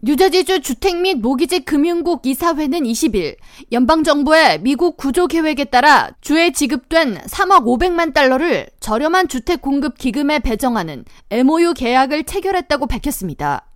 뉴저지주 주택 및 모기지 금융국 이사회는 20일 연방정부의 미국 구조 계획에 따라 주에 지급된 3억 500만 달러를 저렴한 주택 공급 기금에 배정하는 MOU 계약을 체결했다고 밝혔습니다.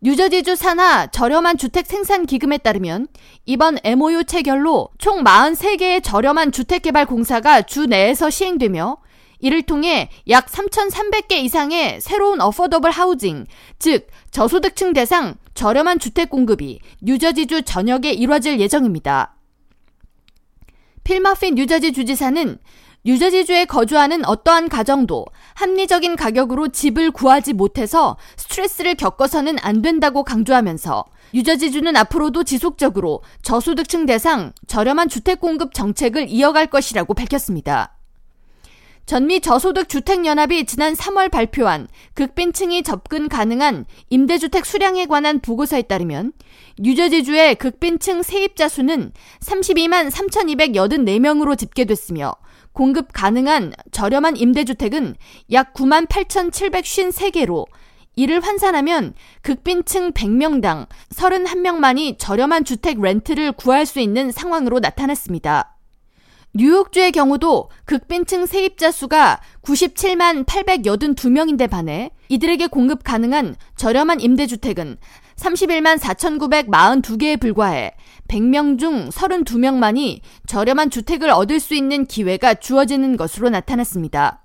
뉴저지주 산하 저렴한 주택 생산 기금에 따르면 이번 MOU 체결로 총 43개의 저렴한 주택 개발 공사가 주 내에서 시행되며 이를 통해 약 3,300개 이상의 새로운 어퍼더블 하우징, 즉 저소득층 대상 저렴한 주택 공급이 뉴저지주 전역에 이뤄질 예정입니다. 필머피 뉴저지 주지사는 뉴저지주에 거주하는 어떠한 가정도 합리적인 가격으로 집을 구하지 못해서 스트레스를 겪어서는 안 된다고 강조하면서 뉴저지주는 앞으로도 지속적으로 저소득층 대상 저렴한 주택 공급 정책을 이어갈 것이라고 밝혔습니다. 전미 저소득 주택연합이 지난 3월 발표한 극빈층이 접근 가능한 임대주택 수량에 관한 보고서에 따르면 뉴저지주의 극빈층 세입자 수는 32만 3,284명으로 집계됐으며 공급 가능한 저렴한 임대주택은 약 9만 8,753개로 이를 환산하면 극빈층 100명당 31명만이 저렴한 주택 렌트를 구할 수 있는 상황으로 나타났습니다. 뉴욕주의 경우도 극빈층 세입자 수가 97만 882명인데 반해 이들에게 공급 가능한 저렴한 임대주택은 31만 4,942개에 불과해 100명 중 32명만이 저렴한 주택을 얻을 수 있는 기회가 주어지는 것으로 나타났습니다.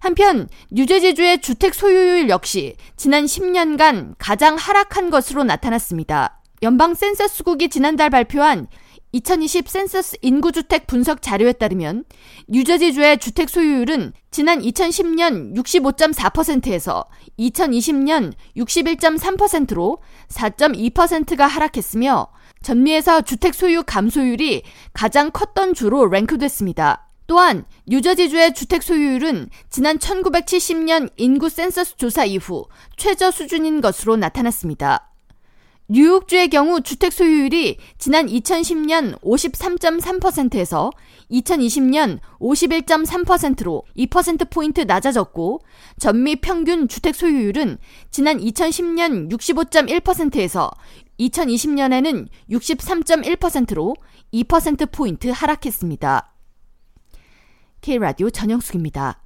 한편 뉴저지주의 주택 소유율 역시 지난 10년간 가장 하락한 것으로 나타났습니다. 연방 센서스국이 지난달 발표한 2020 센서스 인구주택 분석 자료에 따르면 뉴저지주의 주택 소유율은 지난 2010년 65.4%에서 2020년 61.3%로 4.2%가 하락했으며 전미에서 주택 소유 감소율이 가장 컸던 주로 랭크됐습니다. 또한 뉴저지주의 주택 소유율은 지난 1970년 인구 센서스 조사 이후 최저 수준인 것으로 나타났습니다. 뉴욕주의 경우 주택 소유율이 지난 2010년 53.3%에서 2020년 51.3%로 2%포인트 낮아졌고, 전미 평균 주택 소유율은 지난 2010년 65.1%에서 2020년에는 63.1%로 2%포인트 하락했습니다. K라디오 전영숙입니다.